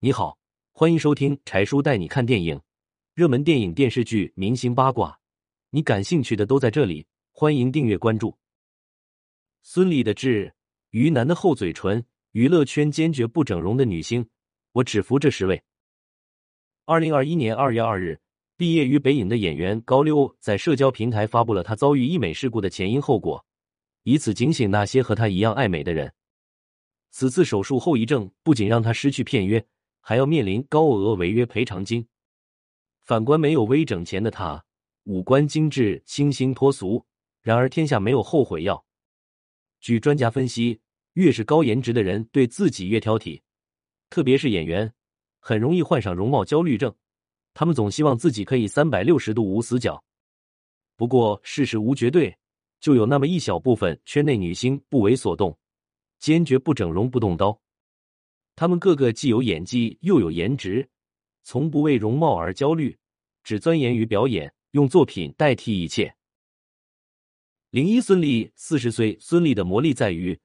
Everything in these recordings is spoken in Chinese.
你好，欢迎收听柴叔带你看电影，热门电影、电视剧、明星八卦，你感兴趣的都在这里。欢迎订阅关注。孙俪的痣，于南的厚嘴唇，娱乐圈坚决不整容的女星，我只服这十位。二零二一年二月二日，毕业于北影的演员高溜在社交平台发布了他遭遇医美事故的前因后果，以此警醒那些和他一样爱美的人。此次手术后遗症不仅让他失去片约，还要面临高额违约赔偿金。反观没有微整前的他，五官精致、清新脱俗。然而天下没有后悔药。据专家分析，越是高颜值的人，对自己越挑剔，特别是演员，很容易患上容貌焦虑症。他们总希望自己可以三百六十度无死角。不过事实无绝对，就有那么一小部分圈内女星不为所动。坚决不整容、不动刀，他们个个既有演技又有颜值，从不为容貌而焦虑，只钻研于表演，用作品代替一切。零一孙俪四十岁，孙俪的魔力在于，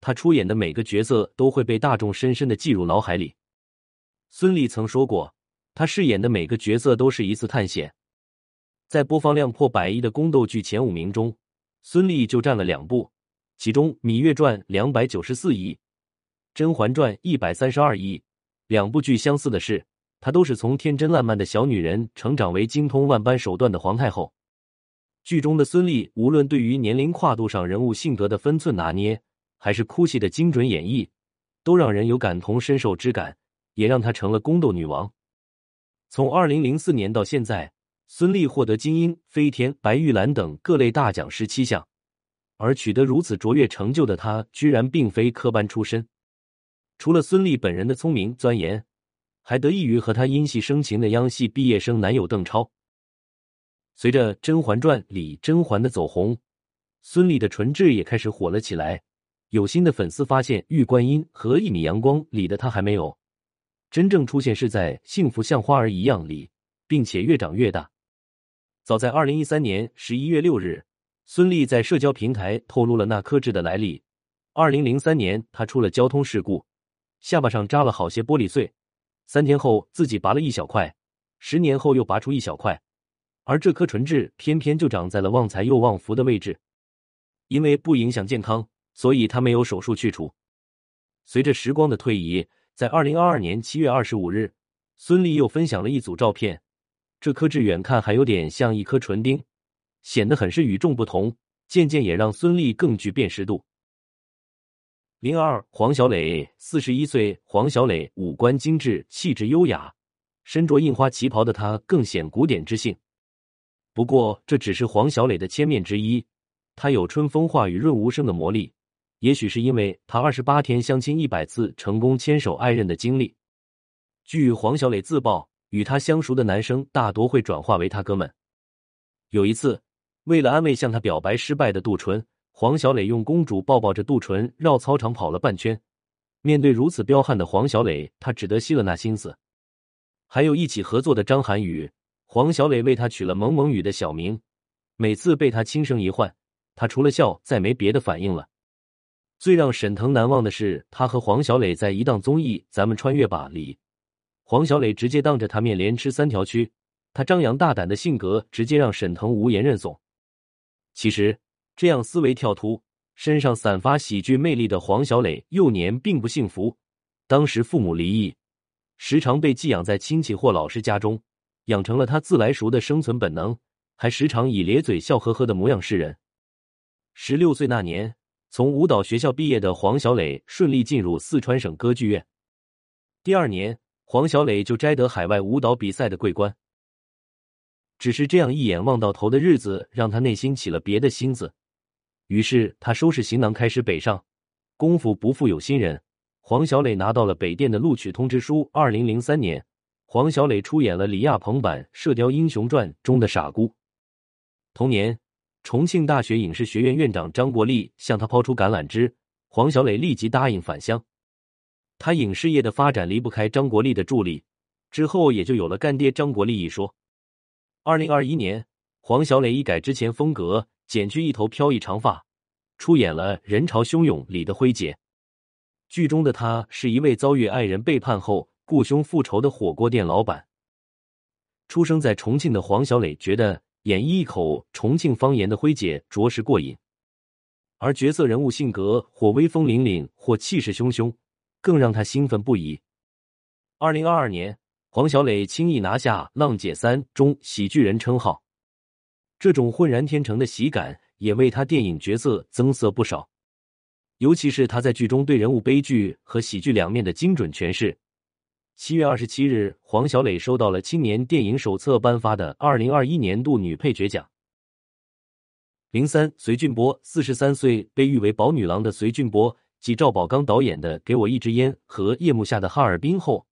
她出演的每个角色都会被大众深深的记入脑海里。孙俪曾说过，她饰演的每个角色都是一次探险。在播放量破百亿的宫斗剧前五名中，孙俪就占了两部。其中，《芈月传》两百九十四亿，《甄嬛传》一百三十二亿。两部剧相似的是，她都是从天真烂漫的小女人成长为精通万般手段的皇太后。剧中的孙俪，无论对于年龄跨度上人物性格的分寸拿捏，还是哭戏的精准演绎，都让人有感同身受之感，也让她成了宫斗女王。从二零零四年到现在，孙俪获得金鹰、飞天、白玉兰等各类大奖十七项。而取得如此卓越成就的她，居然并非科班出身。除了孙俪本人的聪明钻研，还得益于和他因戏生情的央戏毕业生男友邓超。随着《甄嬛传》里甄嬛的走红，孙俪的唇痣也开始火了起来。有心的粉丝发现，《玉观音》和《一米阳光》里的她还没有真正出现，是在《幸福像花儿一样》里，并且越长越大。早在二零一三年十一月六日。孙俪在社交平台透露了那颗痣的来历。二零零三年，她出了交通事故，下巴上扎了好些玻璃碎，三天后自己拔了一小块，十年后又拔出一小块，而这颗唇痣偏偏就长在了旺财又旺福的位置。因为不影响健康，所以他没有手术去除。随着时光的推移，在二零二二年七月二十五日，孙俪又分享了一组照片，这颗痣远看还有点像一颗唇钉。显得很是与众不同，渐渐也让孙俪更具辨识度。零二黄小磊，四十一岁，黄小磊五官精致，气质优雅，身着印花旗袍的他更显古典之性。不过这只是黄小磊的千面之一，他有春风化雨润无声的魔力。也许是因为他二十八天相亲一百次成功牵手爱人的经历。据黄小磊自曝，与他相熟的男生大多会转化为他哥们。有一次。为了安慰向他表白失败的杜淳，黄小磊用公主抱抱着杜淳绕操场跑了半圈。面对如此彪悍的黄小磊，他只得息了那心思。还有一起合作的张涵予，黄小磊为他取了“萌萌雨”的小名。每次被他轻声一唤，他除了笑再没别的反应了。最让沈腾难忘的是，他和黄小磊在一档综艺《咱们穿越吧》里，黄小磊直接当着他面连吃三条蛆，他张扬大胆的性格直接让沈腾无言认怂。其实，这样思维跳突、身上散发喜剧魅力的黄小磊，幼年并不幸福。当时父母离异，时常被寄养在亲戚或老师家中，养成了他自来熟的生存本能，还时常以咧嘴笑呵呵的模样示人。十六岁那年，从舞蹈学校毕业的黄小磊顺利进入四川省歌剧院。第二年，黄小磊就摘得海外舞蹈比赛的桂冠。只是这样一眼望到头的日子，让他内心起了别的心思。于是他收拾行囊，开始北上。功夫不负有心人，黄小磊拿到了北电的录取通知书。二零零三年，黄小磊出演了李亚鹏版《射雕英雄传》中的傻姑。同年，重庆大学影视学院院长张国立向他抛出橄榄枝，黄小磊立即答应返乡。他影视业的发展离不开张国立的助力，之后也就有了“干爹张国立”一说。二零二一年，黄小磊一改之前风格，剪去一头飘逸长发，出演了《人潮汹涌》里的辉姐。剧中的她是一位遭遇爱人背叛后雇凶复仇的火锅店老板。出生在重庆的黄小磊觉得演绎一口重庆方言的辉姐着实过瘾，而角色人物性格或威风凛凛，或气势汹汹，更让他兴奋不已。二零二二年，黄小磊轻易拿下《浪姐三》中喜剧人称号，这种浑然天成的喜感也为他电影角色增色不少。尤其是他在剧中对人物悲剧和喜剧两面的精准诠释。七月二十七日，黄小磊收到了青年电影手册颁发的二零二一年度女配角奖。零三，隋俊波四十三岁，被誉为宝女郎的隋俊波，继赵宝刚导演的《给我一支烟》和《夜幕下的哈尔滨》后。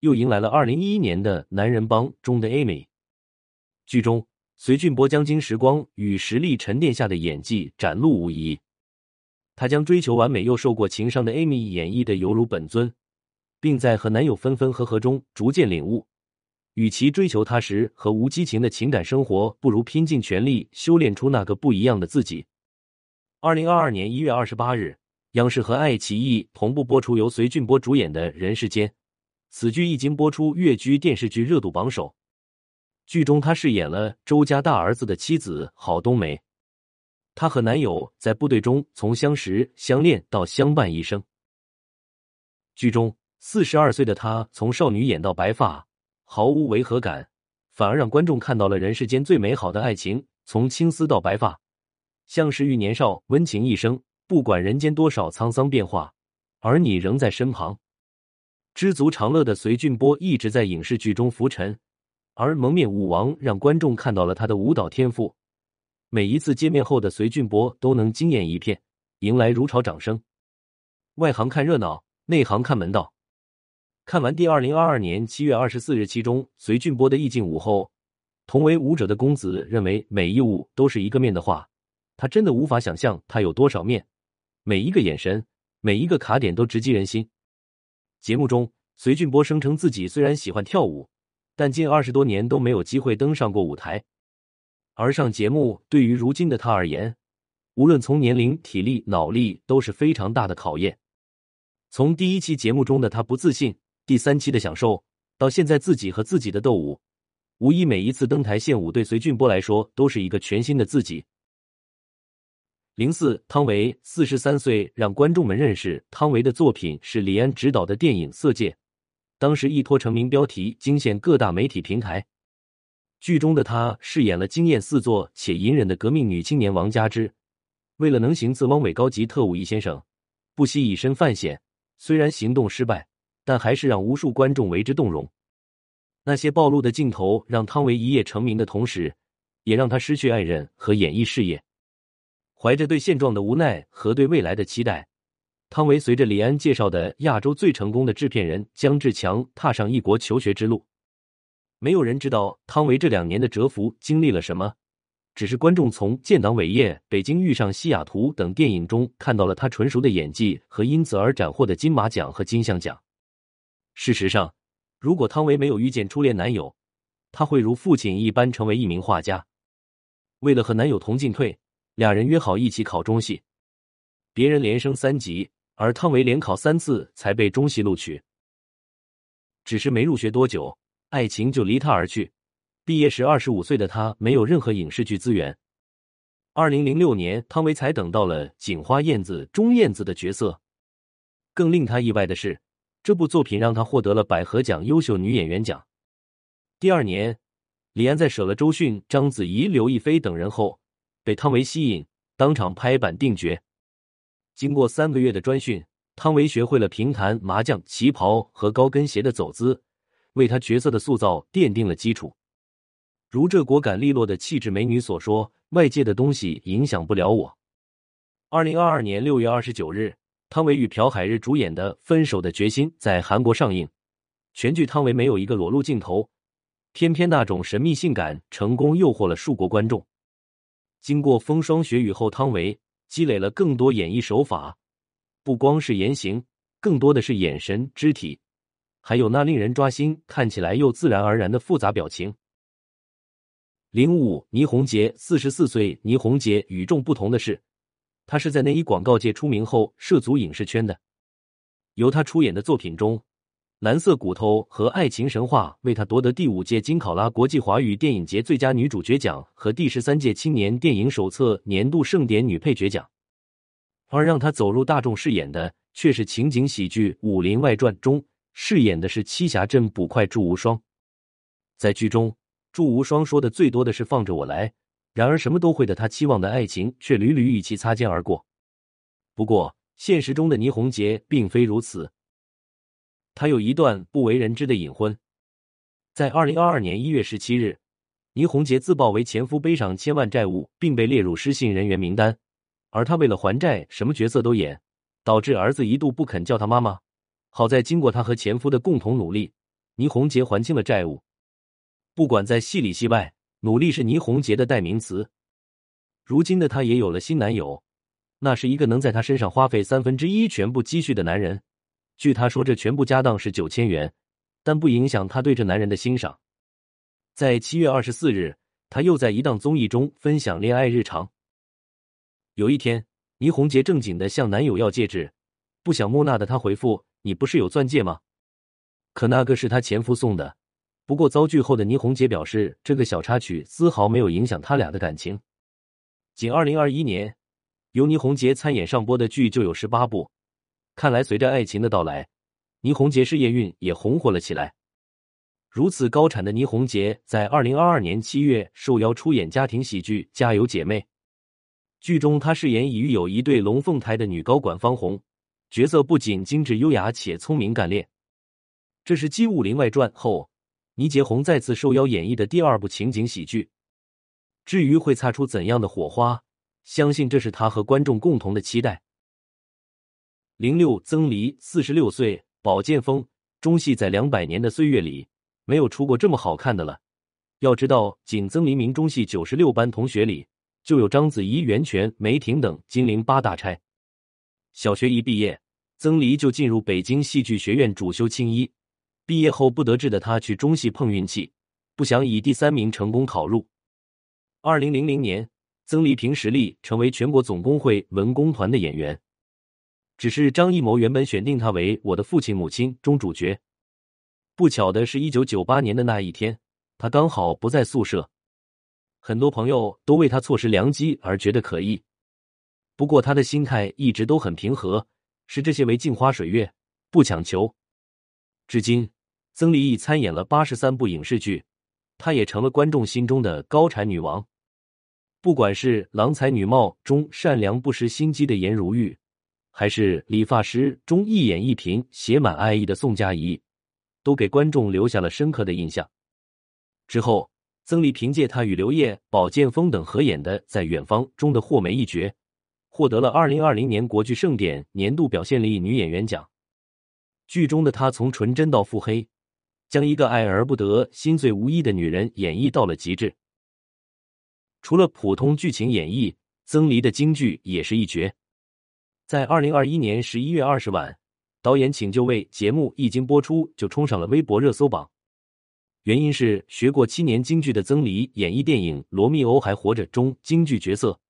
又迎来了二零一一年的《男人帮》中的 Amy。剧中，隋俊波将经时光与实力沉淀下的演技展露无遗。他将追求完美又受过情伤的 Amy 演绎的犹如本尊，并在和男友分分合合中逐渐领悟，与其追求踏实和无激情的情感生活，不如拼尽全力修炼出那个不一样的自己。二零二二年一月二十八日，央视和爱奇艺同步播出由隋俊波主演的《人世间》。此剧一经播出，跃居电视剧热度榜首。剧中，他饰演了周家大儿子的妻子郝冬梅。她和男友在部队中从相识、相恋到相伴一生。剧中，四十二岁的她从少女演到白发，毫无违和感，反而让观众看到了人世间最美好的爱情：从青丝到白发，相识于年少，温情一生。不管人间多少沧桑变化，而你仍在身旁。知足常乐的隋俊波一直在影视剧中浮沉，而蒙面舞王让观众看到了他的舞蹈天赋。每一次见面后的隋俊波都能惊艳一片，迎来如潮掌声。外行看热闹，内行看门道。看完第二零二二年七月二十四日期中隋俊波的意境舞后，同为舞者的公子认为每一舞都是一个面的话，他真的无法想象他有多少面。每一个眼神，每一个卡点都直击人心。节目中，隋俊波声称自己虽然喜欢跳舞，但近二十多年都没有机会登上过舞台。而上节目对于如今的他而言，无论从年龄、体力、脑力都是非常大的考验。从第一期节目中的他不自信，第三期的享受，到现在自己和自己的斗舞，无疑每一次登台献舞对隋俊波来说都是一个全新的自己。零四，汤唯四十三岁，让观众们认识汤唯的作品是李安执导的电影《色戒》，当时一拖成名标题惊现各大媒体平台。剧中的她饰演了惊艳四座且隐忍的革命女青年王佳芝，为了能行刺汪伪高级特务易先生，不惜以身犯险。虽然行动失败，但还是让无数观众为之动容。那些暴露的镜头让汤唯一夜成名的同时，也让她失去爱人和演艺事业。怀着对现状的无奈和对未来的期待，汤唯随着李安介绍的亚洲最成功的制片人姜志强踏上异国求学之路。没有人知道汤唯这两年的蛰伏经历了什么，只是观众从《建党伟业》《北京遇上西雅图》等电影中看到了他纯熟的演技和因此而斩获的金马奖和金像奖。事实上，如果汤唯没有遇见初恋男友，她会如父亲一般成为一名画家。为了和男友同进退。俩人约好一起考中戏，别人连升三级，而汤唯连考三次才被中戏录取。只是没入学多久，爱情就离他而去。毕业时二十五岁的他没有任何影视剧资源。二零零六年，汤唯才等到了《警花燕子》中燕子的角色。更令他意外的是，这部作品让他获得了百合奖优秀女演员奖。第二年，李安在舍了周迅、章子怡、刘亦菲等人后。被汤唯吸引，当场拍板定角。经过三个月的专训，汤唯学会了平弹、麻将、旗袍和高跟鞋的走姿，为她角色的塑造奠定了基础。如这果敢利落的气质美女所说：“外界的东西影响不了我。”二零二二年六月二十九日，汤唯与朴海日主演的《分手的决心》在韩国上映。全剧汤唯没有一个裸露镜头，偏偏那种神秘性感成功诱惑了数国观众。经过风霜雪雨后，汤唯积累了更多演绎手法，不光是言行，更多的是眼神、肢体，还有那令人抓心、看起来又自然而然的复杂表情。零五，倪虹洁，四十四岁。倪虹洁与众不同的是，她是在内衣广告界出名后涉足影视圈的。由她出演的作品中，蓝色骨头和爱情神话为她夺得第五届金考拉国际华语电影节最佳女主角奖和第十三届青年电影手册年度盛典女配角奖。而让她走入大众视野的，却是情景喜剧《武林外传》中饰演的是栖霞镇捕快祝无双。在剧中，祝无双说的最多的是“放着我来”，然而什么都会的她期望的爱情却屡屡与其擦肩而过。不过，现实中的倪虹洁并非如此。他有一段不为人知的隐婚，在二零二二年一月十七日，倪虹洁自曝为前夫背上千万债务，并被列入失信人员名单。而他为了还债，什么角色都演，导致儿子一度不肯叫他妈妈。好在经过他和前夫的共同努力，倪虹洁还清了债务。不管在戏里戏外，努力是倪虹洁的代名词。如今的她也有了新男友，那是一个能在她身上花费三分之一全部积蓄的男人。据他说，这全部家当是九千元，但不影响他对这男人的欣赏。在七月二十四日，他又在一档综艺中分享恋爱日常。有一天，倪虹洁正经的向男友要戒指，不想木讷的他回复：“你不是有钻戒吗？”可那个是他前夫送的。不过遭拒后的倪虹洁表示，这个小插曲丝毫没有影响他俩的感情。仅二零二一年，由倪虹洁参演上播的剧就有十八部。看来，随着爱情的到来，倪虹洁事业运也红火了起来。如此高产的倪虹洁，在二零二二年七月受邀出演家庭喜剧《家有姐妹》，剧中她饰演已育有一对龙凤胎的女高管方红，角色不仅精致优雅，且聪明干练。这是继《武林外传》后，倪洁红再次受邀演绎的第二部情景喜剧。至于会擦出怎样的火花，相信这是她和观众共同的期待。零六曾黎四十六岁，宝剑锋中戏在两百年的岁月里没有出过这么好看的了。要知道，仅曾黎明中戏九十六班同学里就有章子怡、袁泉、梅婷等金陵八大钗。小学一毕业，曾黎就进入北京戏剧学院主修青衣。毕业后不得志的他去中戏碰运气，不想以第三名成功考入。二零零零年，曾黎凭实力成为全国总工会文工团的演员。只是张艺谋原本选定他为《我的父亲母亲》中主角，不巧的是，一九九八年的那一天，他刚好不在宿舍，很多朋友都为他错失良机而觉得可疑。不过他的心态一直都很平和，视这些为镜花水月，不强求。至今，曾黎已参演了八十三部影视剧，她也成了观众心中的高产女王。不管是《郎才女貌》中善良不失心机的颜如玉。还是理发师中一眼一颦写满爱意的宋佳怡，都给观众留下了深刻的印象。之后，曾黎凭借她与刘烨、宝剑锋等合演的《在远方》中的霍梅一角，获得了二零二零年国剧盛典年度表现力女演员奖。剧中的她从纯真到腹黑，将一个爱而不得、心醉无依的女人演绎到了极致。除了普通剧情演绎，曾黎的京剧也是一绝。在二零二一年十一月二十晚，导演请就位节目一经播出就冲上了微博热搜榜。原因是学过七年京剧的曾黎演绎电影《罗密欧还活着》中京剧角色，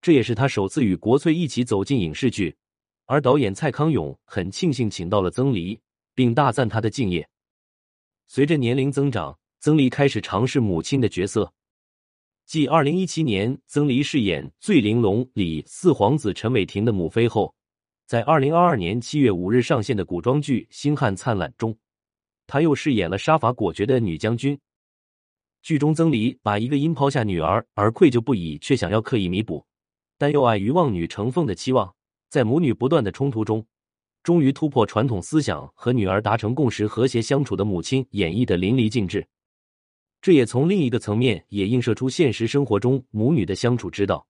这也是他首次与国粹一起走进影视剧。而导演蔡康永很庆幸请到了曾黎，并大赞他的敬业。随着年龄增长，曾黎开始尝试母亲的角色。继二零一七年曾黎饰演《醉玲珑》里四皇子陈伟霆的母妃后，在二零二二年七月五日上线的古装剧《星汉灿烂》中，他又饰演了杀伐果决的女将军。剧中曾黎把一个因抛下女儿而愧疚不已，却想要刻意弥补，但又碍于望女成凤的期望，在母女不断的冲突中，终于突破传统思想，和女儿达成共识，和谐相处的母亲演绎的淋漓尽致。这也从另一个层面也映射出现实生活中母女的相处之道。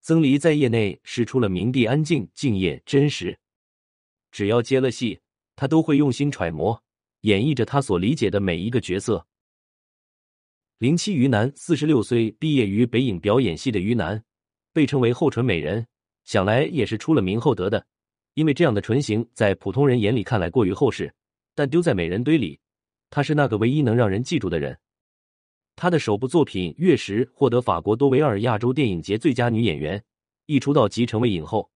曾黎在业内是出了名的安静、敬业、真实。只要接了戏，他都会用心揣摩，演绎着他所理解的每一个角色。零七于南，四十六岁，毕业于北影表演系的于南，被称为后唇美人，想来也是出了名后得的。因为这样的唇形在普通人眼里看来过于厚实，但丢在美人堆里，她是那个唯一能让人记住的人。她的首部作品《月食》获得法国多维尔亚洲电影节最佳女演员，一出道即成为影后。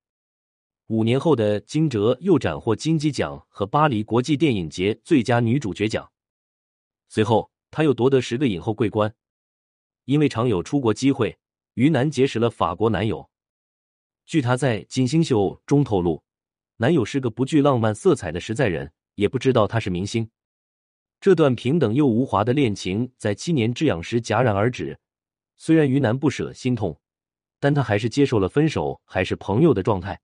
五年后的《惊蛰》又斩获金鸡奖和巴黎国际电影节最佳女主角奖。随后，她又夺得十个影后桂冠。因为常有出国机会，于南结识了法国男友。据她在《金星秀》中透露，男友是个不具浪漫色彩的实在人，也不知道他是明星。这段平等又无华的恋情在七年之痒时戛然而止。虽然于南不舍心痛，但他还是接受了分手还是朋友的状态。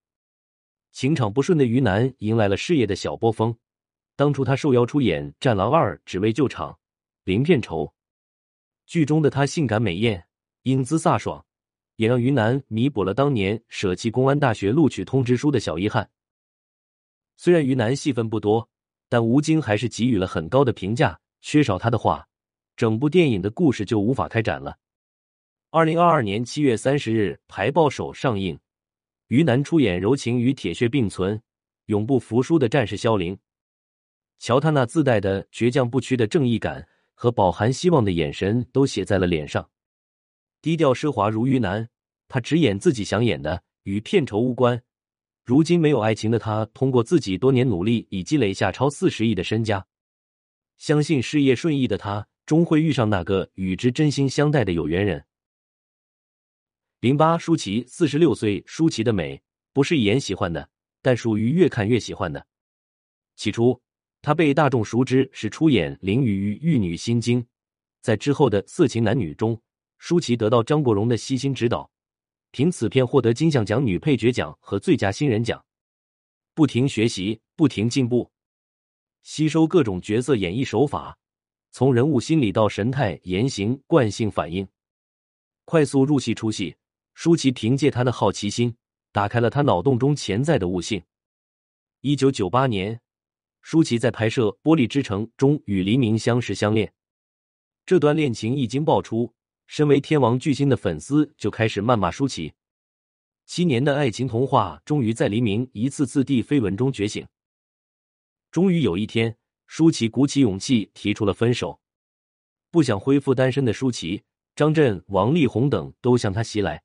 情场不顺的于南迎来了事业的小波峰。当初他受邀出演《战狼二》，只为救场，零片酬。剧中的他性感美艳，英姿飒爽，也让于南弥补了当年舍弃公安大学录取通知书的小遗憾。虽然于南戏份不多，但吴京还是给予了很高的评价。缺少他的话，整部电影的故事就无法开展了。二零二二年七月三十日，《排爆手》上映。于南出演柔情与铁血并存、永不服输的战士萧凌。瞧他那自带的倔强不屈的正义感和饱含希望的眼神，都写在了脸上。低调奢华如于南，他只演自己想演的，与片酬无关。如今没有爱情的他，通过自己多年努力，已积累下超四十亿的身家。相信事业顺意的他，终会遇上那个与之真心相待的有缘人。零八舒淇四十六岁，舒淇的美不是一眼喜欢的，但属于越看越喜欢的。起初，她被大众熟知是出演林雨于《玉女心经》，在之后的《色情男女》中，舒淇得到张国荣的悉心指导，凭此片获得金像奖女配角奖和最佳新人奖。不停学习，不停进步，吸收各种角色演绎手法，从人物心理到神态、言行、惯性反应，快速入戏出戏。舒淇凭借她的好奇心，打开了他脑洞中潜在的悟性。一九九八年，舒淇在拍摄《玻璃之城》中与黎明相识相恋。这段恋情一经爆出，身为天王巨星的粉丝就开始谩骂舒淇。七年的爱情童话终于在黎明一次次地绯闻中觉醒。终于有一天，舒淇鼓起勇气提出了分手。不想恢复单身的舒淇，张震、王力宏等都向他袭来。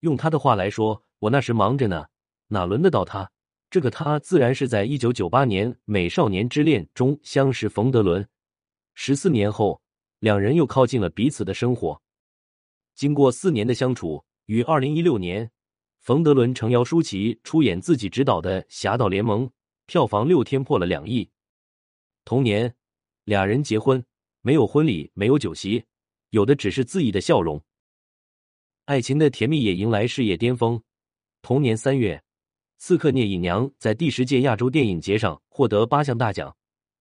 用他的话来说，我那时忙着呢，哪轮得到他？这个他自然是在一九九八年《美少年之恋》中相识冯德伦。十四年后，两人又靠近了彼此的生活。经过四年的相处，于二零一六年，冯德伦诚邀舒淇出演自己执导的《侠盗联盟》，票房六天破了两亿。同年，俩人结婚，没有婚礼，没有酒席，有的只是恣意的笑容。爱情的甜蜜也迎来事业巅峰。同年三月，《刺客聂隐娘》在第十届亚洲电影节上获得八项大奖，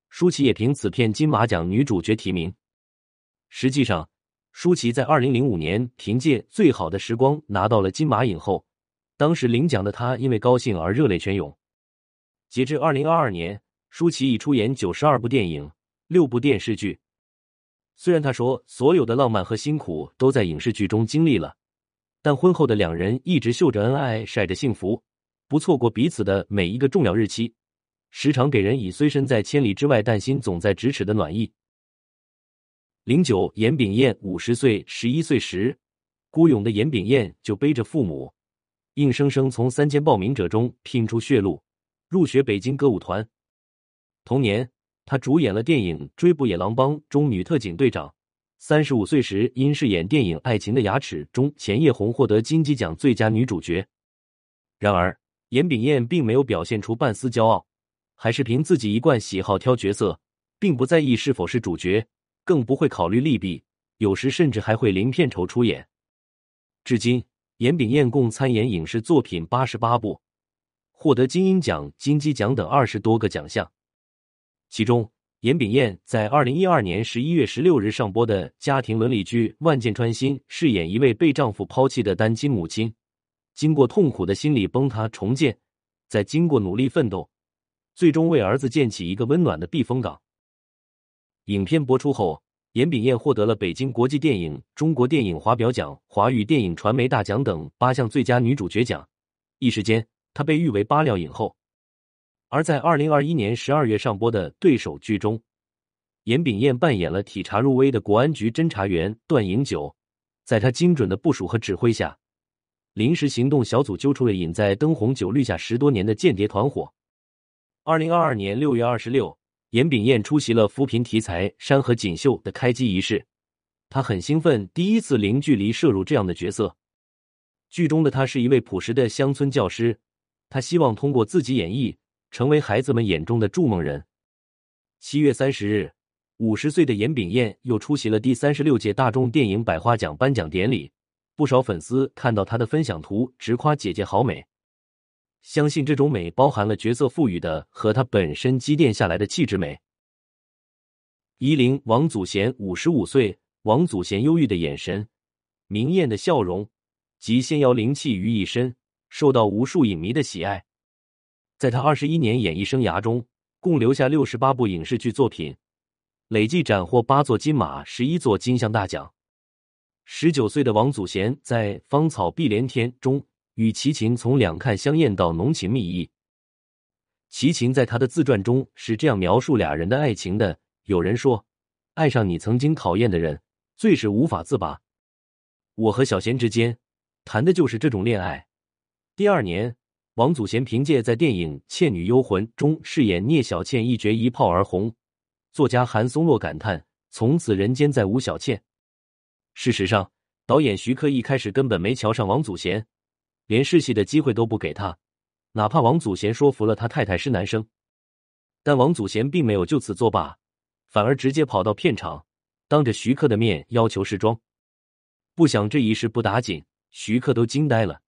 舒淇也凭此片金马奖女主角提名。实际上，舒淇在二零零五年凭借《最好的时光》拿到了金马影后，当时领奖的她因为高兴而热泪泉涌。截至二零二二年，舒淇已出演九十二部电影、六部电视剧。虽然她说所有的浪漫和辛苦都在影视剧中经历了。但婚后的两人一直秀着恩爱，晒着幸福，不错过彼此的每一个重要日期，时常给人以虽身在千里之外，但心总在咫尺的暖意。零九，严炳彦五十岁，十一岁时，孤勇的严炳彦就背着父母，硬生生从三千报名者中拼出血路，入学北京歌舞团。同年，他主演了电影《追捕野狼帮》中女特警队长。三十五岁时，因饰演电影《爱情的牙齿》中钱叶红获得金鸡奖最佳女主角。然而，严炳彦并没有表现出半丝骄傲，还是凭自己一贯喜好挑角色，并不在意是否是主角，更不会考虑利弊，有时甚至还会零片酬出演。至今，严炳彦共参演影视作品八十八部，获得金鹰奖、金鸡奖等二十多个奖项，其中。严炳彦在二零一二年十一月十六日上播的家庭伦理剧《万箭穿心》饰演一位被丈夫抛弃的单亲母亲，经过痛苦的心理崩塌重建，在经过努力奋斗，最终为儿子建起一个温暖的避风港。影片播出后，严炳彦获得了北京国际电影中国电影华表奖、华语电影传媒大奖等八项最佳女主角奖，一时间她被誉为八料影后。而在二零二一年十二月上播的对手剧中，严炳彦扮演了体察入微的国安局侦查员段颖九。在他精准的部署和指挥下，临时行动小组揪出了隐在灯红酒绿下十多年的间谍团伙。二零二二年六月二十六，严炳彦出席了扶贫题材《山河锦绣》的开机仪式，他很兴奋，第一次零距离摄入这样的角色。剧中的他是一位朴实的乡村教师，他希望通过自己演绎，成为孩子们眼中的筑梦人。七月三十日。五十岁的严炳彦又出席了第三十六届大众电影百花奖颁奖典礼，不少粉丝看到他的分享图，直夸姐姐好美。相信这种美包含了角色赋予的和他本身积淀下来的气质美。夷陵王祖贤五十五岁，王祖贤忧郁的眼神、明艳的笑容及仙瑶灵气于一身，受到无数影迷的喜爱。在他二十一年演艺生涯中，共留下六十八部影视剧作品。累计斩获八座金马、十一座金像大奖。十九岁的王祖贤在《芳草碧连天》中与齐秦从两看相厌到浓情蜜意。齐秦在他的自传中是这样描述俩人的爱情的：有人说，爱上你曾经讨厌的人，最是无法自拔。我和小贤之间谈的就是这种恋爱。第二年，王祖贤凭借在电影《倩女幽魂》中饰演聂小倩一角一炮而红。作家韩松洛感叹：“从此人间再无小倩。”事实上，导演徐克一开始根本没瞧上王祖贤，连试戏的机会都不给他，哪怕王祖贤说服了他太太是男生。但王祖贤并没有就此作罢，反而直接跑到片场，当着徐克的面要求试妆。不想这一试不打紧，徐克都惊呆了，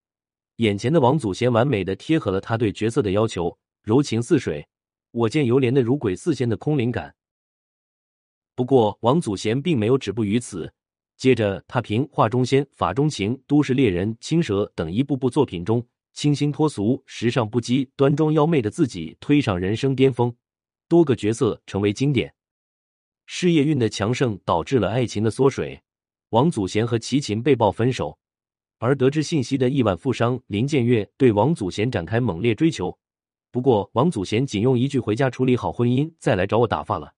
眼前的王祖贤完美的贴合了他对角色的要求，柔情似水，我见犹怜的如鬼似仙的空灵感。不过，王祖贤并没有止步于此。接着，他凭《画中仙》《法中情》《都市猎人》《青蛇》等一部部作品中，清新脱俗、时尚不羁、端庄妖媚的自己推上人生巅峰，多个角色成为经典。事业运的强盛导致了爱情的缩水，王祖贤和齐秦被曝分手，而得知信息的亿万富商林建岳对王祖贤展开猛烈追求。不过，王祖贤仅用一句“回家处理好婚姻，再来找我打发了”。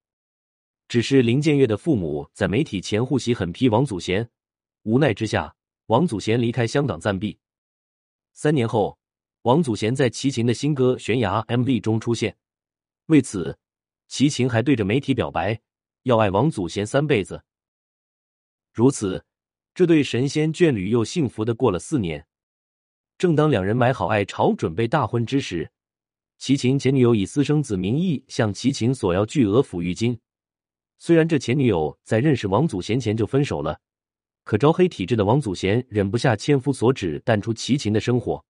只是林建岳的父母在媒体前护喜狠批王祖贤，无奈之下，王祖贤离开香港暂避。三年后，王祖贤在齐秦的新歌《悬崖》MV 中出现，为此，齐秦还对着媒体表白要爱王祖贤三辈子。如此，这对神仙眷侣又幸福的过了四年。正当两人买好爱巢，准备大婚之时，齐秦前女友以私生子名义向齐秦索要巨额抚育金。虽然这前女友在认识王祖贤前就分手了，可招黑体质的王祖贤忍不下千夫所指，淡出齐秦的生活。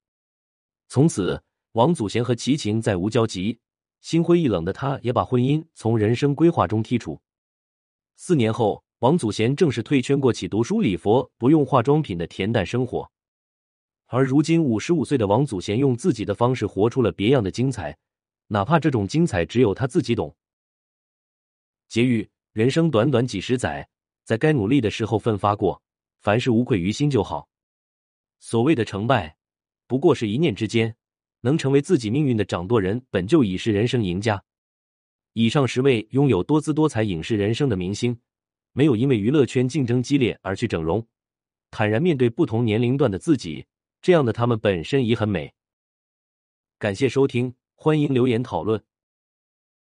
从此，王祖贤和齐秦再无交集，心灰意冷的他，也把婚姻从人生规划中剔除。四年后，王祖贤正式退圈，过起读书礼佛、不用化妆品的恬淡生活。而如今，五十五岁的王祖贤用自己的方式活出了别样的精彩，哪怕这种精彩只有他自己懂。结语。人生短短几十载，在该努力的时候奋发过，凡事无愧于心就好。所谓的成败，不过是一念之间。能成为自己命运的掌舵人，本就已是人生赢家。以上十位拥有多姿多彩影视人生的明星，没有因为娱乐圈竞争激烈而去整容，坦然面对不同年龄段的自己，这样的他们本身已很美。感谢收听，欢迎留言讨论。